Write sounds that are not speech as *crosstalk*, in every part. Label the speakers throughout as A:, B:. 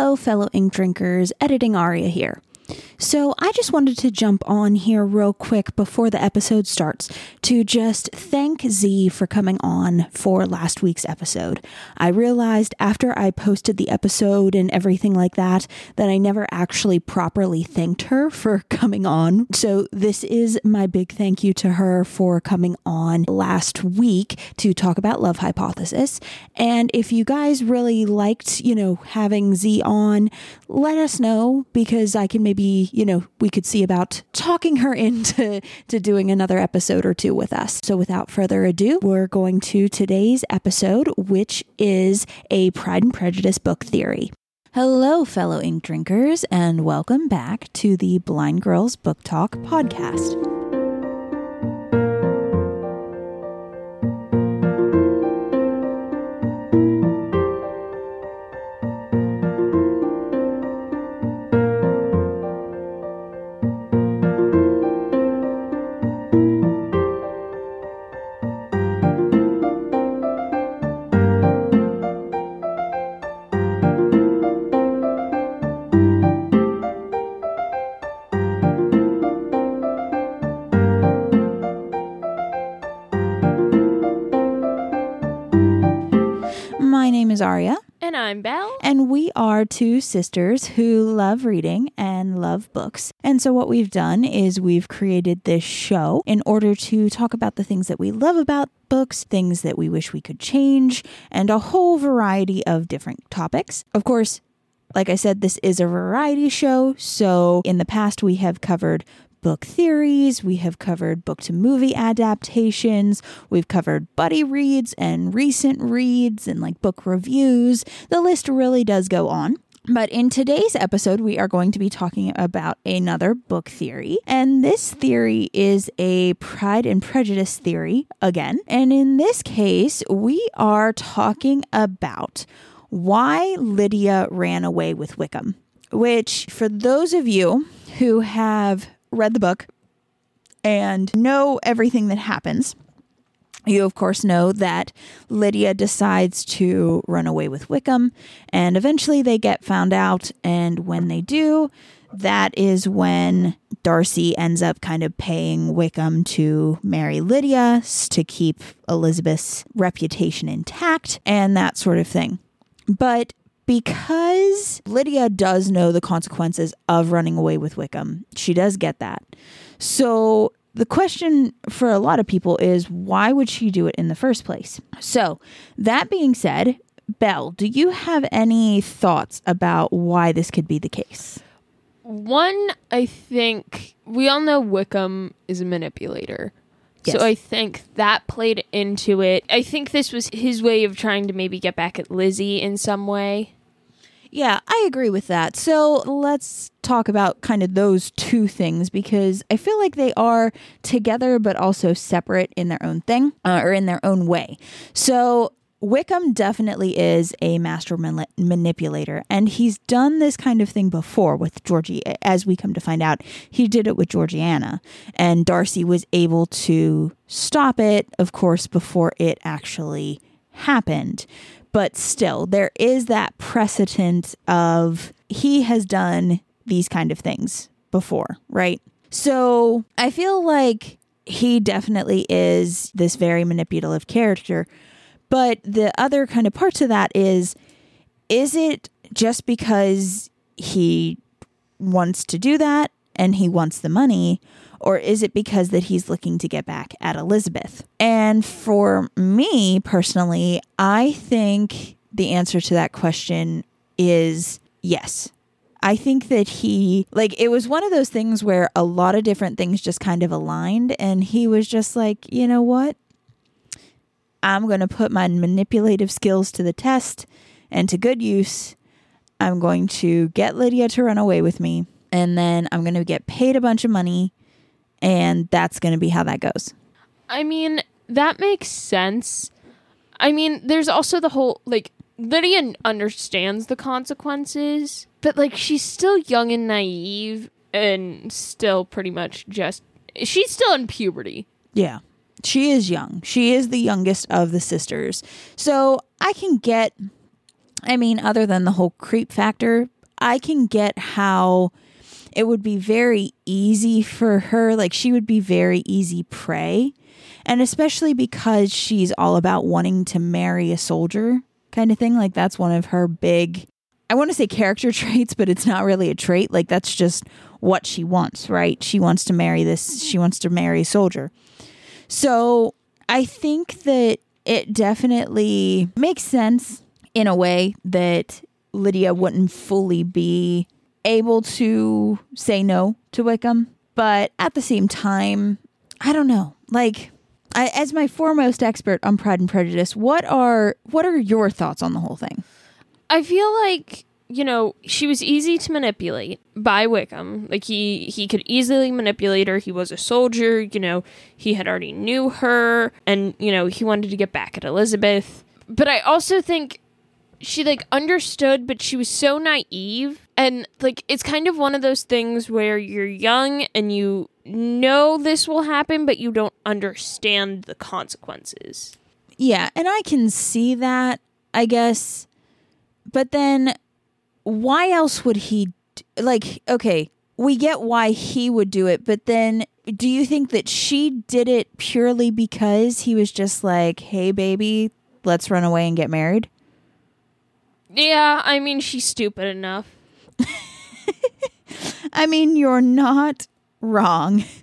A: Hello, fellow ink drinkers, editing Aria here. So, I just wanted to jump on here real quick before the episode starts to just thank Z for coming on for last week's episode. I realized after I posted the episode and everything like that that I never actually properly thanked her for *laughs* coming on. So, this is my big thank you to her for coming on last week to talk about Love Hypothesis. And if you guys really liked, you know, having Z on, let us know because I can maybe you know, we could see about talking her *laughs* into to doing another episode or two with us. So without further ado, we're going to today's episode, which is a Pride and Prejudice book theory. Hello, fellow ink drinkers, and welcome back to the Blind Girls Book Talk podcast. Is Aria.
B: And I'm Belle.
A: And we are two sisters who love reading and love books. And so, what we've done is we've created this show in order to talk about the things that we love about books, things that we wish we could change, and a whole variety of different topics. Of course, like I said, this is a variety show. So, in the past, we have covered book theories, we have covered book to movie adaptations, we've covered buddy reads and recent reads and like book reviews. The list really does go on. But in today's episode, we are going to be talking about another book theory. And this theory is a Pride and Prejudice theory again. And in this case, we are talking about why Lydia ran away with Wickham, which, for those of you who have read the book and know everything that happens, you, of course, know that Lydia decides to run away with Wickham, and eventually they get found out. And when they do, that is when Darcy ends up kind of paying Wickham to marry Lydia to keep Elizabeth's reputation intact and that sort of thing. But because Lydia does know the consequences of running away with Wickham, she does get that. So the question for a lot of people is why would she do it in the first place? So, that being said, Belle, do you have any thoughts about why this could be the case?
B: One, I think we all know Wickham is a manipulator. Yes. So I think that played into it. I think this was his way of trying to maybe get back at Lizzie in some way.
A: Yeah, I agree with that. So let's talk about kind of those two things because I feel like they are together but also separate in their own thing uh, or in their own way. So Wickham definitely is a master man- manipulator, and he's done this kind of thing before with Georgie. As we come to find out, he did it with Georgiana, and Darcy was able to stop it, of course, before it actually happened but still there is that precedent of he has done these kind of things before, right? So I feel like he definitely is this very manipulative character. But the other kind of part to that is is it just because he wants to do that and he wants the money? Or is it because that he's looking to get back at Elizabeth? And for me personally, I think the answer to that question is yes. I think that he, like, it was one of those things where a lot of different things just kind of aligned. And he was just like, you know what? I'm going to put my manipulative skills to the test and to good use. I'm going to get Lydia to run away with me. And then I'm going to get paid a bunch of money and that's going to be how that goes.
B: I mean, that makes sense. I mean, there's also the whole like Lydia understands the consequences, but like she's still young and naive and still pretty much just she's still in puberty.
A: Yeah. She is young. She is the youngest of the sisters. So, I can get I mean, other than the whole creep factor, I can get how it would be very easy for her. Like, she would be very easy prey. And especially because she's all about wanting to marry a soldier kind of thing. Like, that's one of her big, I want to say character *laughs* traits, but it's not really a trait. Like, that's just what she wants, right? She wants to marry this, she wants to marry a soldier. So I think that it definitely makes sense in a way that Lydia wouldn't fully be able to say no to Wickham. But at the same time, I don't know. Like, I, as my foremost expert on Pride and Prejudice, what are what are your thoughts on the whole thing?
B: I feel like you know she was easy to manipulate by Wickham. Like he he could easily manipulate her. He was a soldier. You know he had already knew her, and you know he wanted to get back at Elizabeth. But I also think she like understood, but she was so naive. And like it's kind of one of those things where you're young and you know this will happen, but you don't understand the consequences.
A: Yeah, and I can see that, I guess. But then why else would he like okay, we get why he would do it, but then do you think that she did it purely because he was just like, "Hey baby, let's run away and get married?"
B: Yeah, I mean she's stupid enough. *laughs*
A: I mean, you're not wrong. *laughs*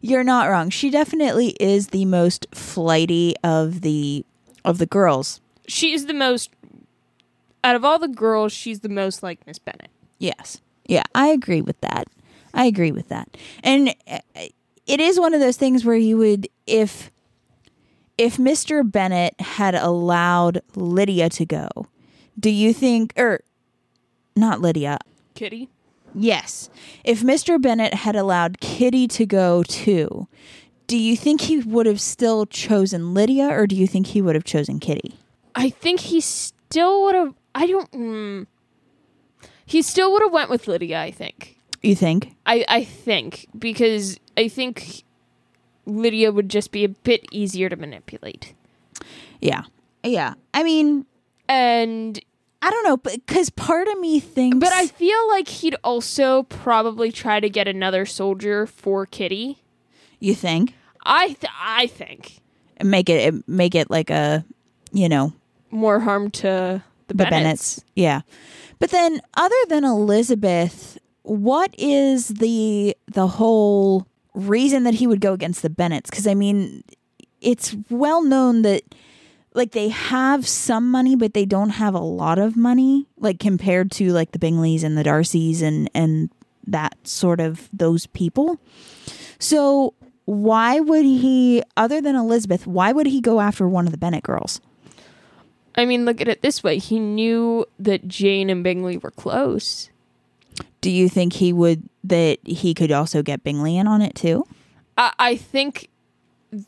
A: You're not wrong. She definitely is the most flighty of the of the girls.
B: she is the most out of all the girls, she's the most like Miss Bennett.
A: Yes. Yeah, I agree with that. I agree with that. And uh, it is one of those things where you would if if Mr. Bennett had allowed Lydia to go, do you think or not Lydia?
B: Kitty?
A: Yes. If Mr. Bennett had allowed Kitty to go too, do you think he would have still chosen Lydia or do you think he would have chosen Kitty?
B: I think he still would have I don't mm, he still would have went with Lydia, I think.
A: You think?
B: I I think because I think Lydia would just be a bit easier to manipulate.
A: Yeah. Yeah. I mean,
B: And
A: I don't know, but because part of me thinks.
B: but I feel like he'd also probably try to get another soldier for Kitty.
A: You think?
B: I th- I think
A: Make it make it like a, you know,
B: more harm to the,
A: the
B: Bennets.
A: Bennets. Yeah. But then other than Elizabeth, what is the the whole reason that he would go against the Bennets? Cuz I mean, it's well known that like they have some money but they don't have a lot of money like compared to like the Bingleys and the Darcys and and that sort of those people. So why would he other than Elizabeth, why would he go after one of the Bennett girls?
B: I mean, look at it this way: he knew that Jane and Bingley were close.
A: Do you think he would that he could also get Bingley in on it too?
B: I, I think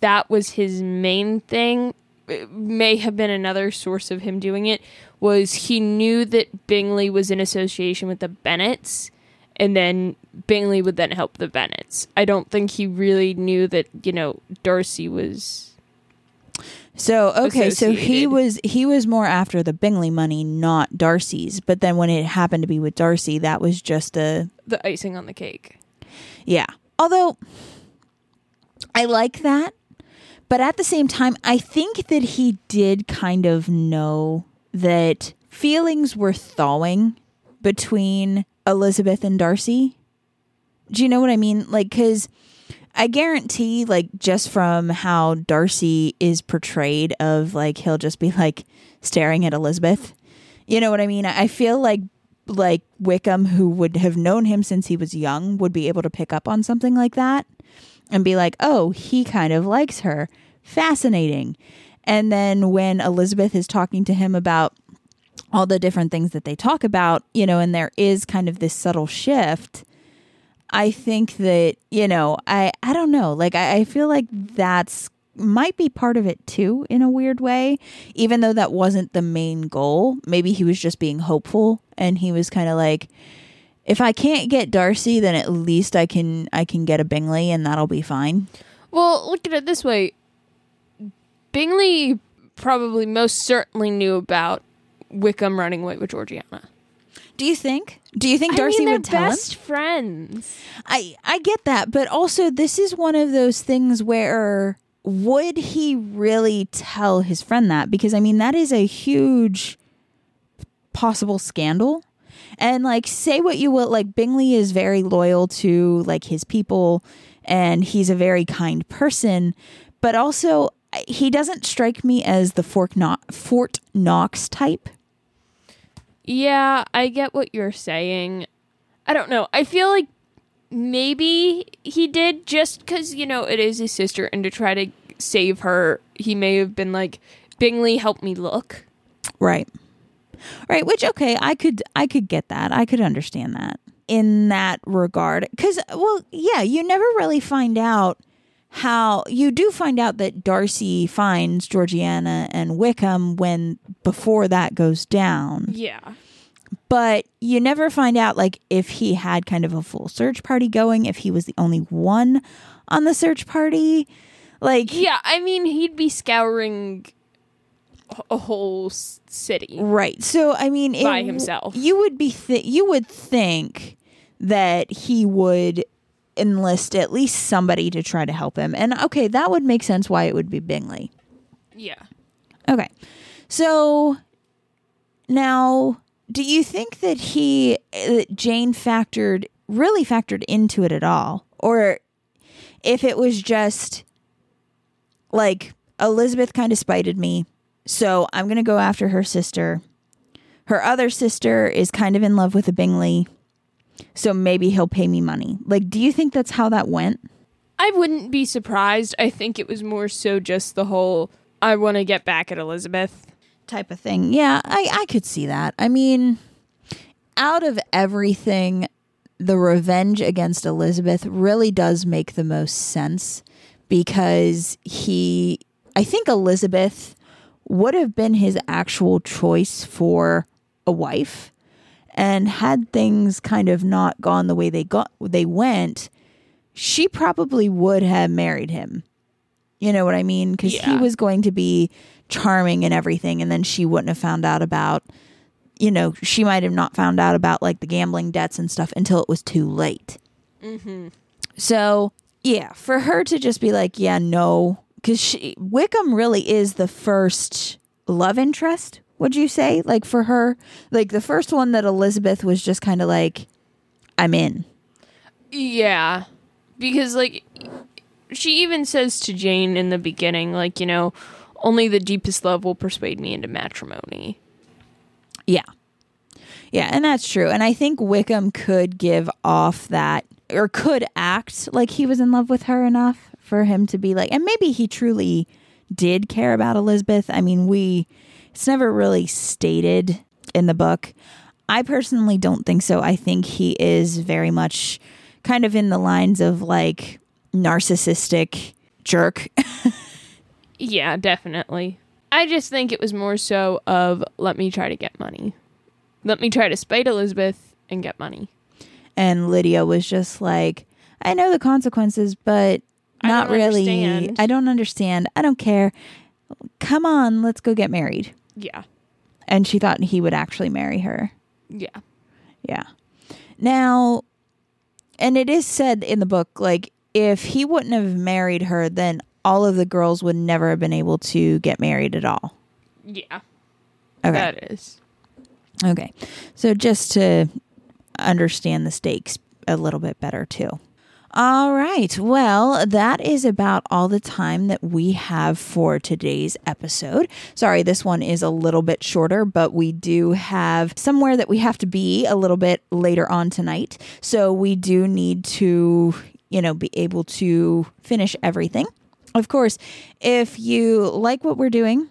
B: that was his main thing. It may have been another source of him doing it. Was he knew that Bingley was in association with the Bennets, and then Bingley would then help the Bennets. I don't think he really knew that you know Darcy was.
A: So okay, so he was he was more after the Bingley money, not Darcy's. But then when it happened to be with Darcy, that was just a
B: The icing on the cake.
A: yeah. Although I like that, but at the same time, I think that he did kind of know that feelings were thawing between Elizabeth and Darcy. Do you know what I mean? Like, because I guarantee, like, just from how Darcy is portrayed, of like, he'll just be like staring at Elizabeth. You know what I mean? I feel like like Wickham, who would have known him since he was young, would be able to pick up on something like that and be like, oh, he kind of likes her. Fascinating. And then when Elizabeth is talking to him about all the different things that they talk about, you know, and there is kind of this subtle shift. I think that, you know, I, I don't know. Like, I, I feel like that's might be part of it too, in a weird way, even though that wasn't the main goal. Maybe he was just being hopeful and he was kind of like, if I can't get Darcy, then at least I can I can get a Bingley and that'll be fine.
B: Well, look at it this way. Bingley probably most certainly knew about Wickham running away with Georgiana.
A: Do you think? Do you think Darcy
B: I mean,
A: would tell
B: best
A: him?
B: friends.
A: I I get that, but also this is one of those things where would he really tell his friend that? Because I mean that is a huge possible scandal. And like say what you will, like Bingley is very loyal to like his people and he's a very kind person, but also he doesn't strike me as the Fort Knox type.
B: Yeah, I get what you're saying. I don't know. I feel like maybe he did just because, you know, it is his sister and to try to save her, he may have been like, Bingley, help me look.
A: Right. Right, which okay, I could I could get that. I could understand that in that regard cuz well, yeah, you never really find out how you do find out that Darcy finds Georgiana and Wickham when before that goes down.
B: Yeah.
A: But you never find out like if he had kind of a full search party going, if he was the only one on the search party. Like
B: Yeah, I mean, he'd be scouring a whole city.
A: Right. So I mean, it
B: By himself.
A: you would be th- you would think that he would enlist at least somebody to try to help him, and okay, that would make sense why it would be Bingley.
B: Yeah.
A: Okay, so now, do you think that he eh, that Jane factored really factored into it at all, or if it was just like Elizabeth kind of spited me, so I'm gonna go after her sister. Her other sister is kind of in love with a Bingley, so maybe he'll pay me money. Like, do you think that's how that went?
B: I wouldn't be surprised. I think it was more so just the whole I want to get back at Elizabeth.
A: type of thing. Yeah, I, I could see that. I mean, out of everything, the revenge against Elizabeth really does make the most sense because he, I think Elizabeth would have been his actual choice for a wife. And had things kind of not gone the way they got they went, she probably would have married him. You know what I mean? Because he was going to be charming and everything, and then she wouldn't have found out about, you know, she might have not found out about like the gambling debts and stuff until it was too late.
B: Mm-hmm.
A: So yeah, for her to just be like, yeah, no, because she Wickham really is the first love interest. Would you say like for her, like the first one that Elizabeth was just kind of like, I'm in.
B: Yeah. Because, like, she even says to Jane in the beginning, like, you know, only the deepest love will persuade me into matrimony.
A: Yeah. Yeah, and that's true. And I think Wickham could give off that or could act like he was in love with her enough for him to be like and maybe he truly did care about Elizabeth. I mean, we it's never really stated in the book. I personally don't think so. I think he is very much kind of in the lines of like narcissistic jerk. *laughs*
B: Yeah, definitely. I just think it was more so of let me try to get money. Let me try to spite Elizabeth and get money.
A: And Lydia was just like, I know the consequences, but
B: I
A: not
B: don't
A: really.
B: understand."
A: I don't understand. I don't care. Come on, let's go get married.
B: Yeah.
A: And she thought he would actually marry her.
B: Yeah.
A: Yeah. Now, and it is said in the book, like, if he wouldn't have married her, then all of the girls would never have been able to get married at all.
B: Yeah.
A: Okay.
B: That is.
A: Okay. So just to understand the stakes a little bit better too. All right. Well, that is about all the time that we have for today's episode. Sorry, this one is a little bit shorter, but we do have somewhere that we have to be a little bit later on tonight. So we do need to, you know, be able to finish everything. Of course, if you like what we're doing,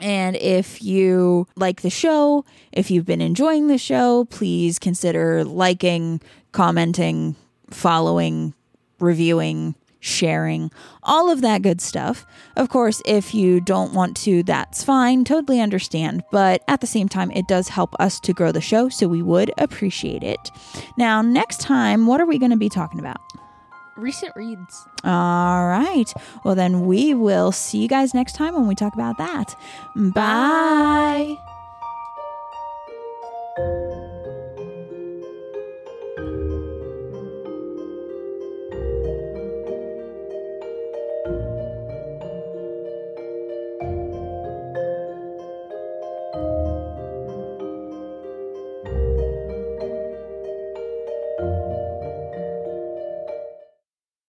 A: and if you like the show, if you've been enjoying the show, please consider liking, commenting, following, reviewing, sharing, all of that good stuff. Of course, if you don't want to, that's fine, totally understand. But at the same time, it does help us to grow the show, so we would appreciate it. Now, next time, what are we going to be talking about?
B: Recent reads.
A: All right. Well, then we will see you guys next time when we talk about that. Bye. you.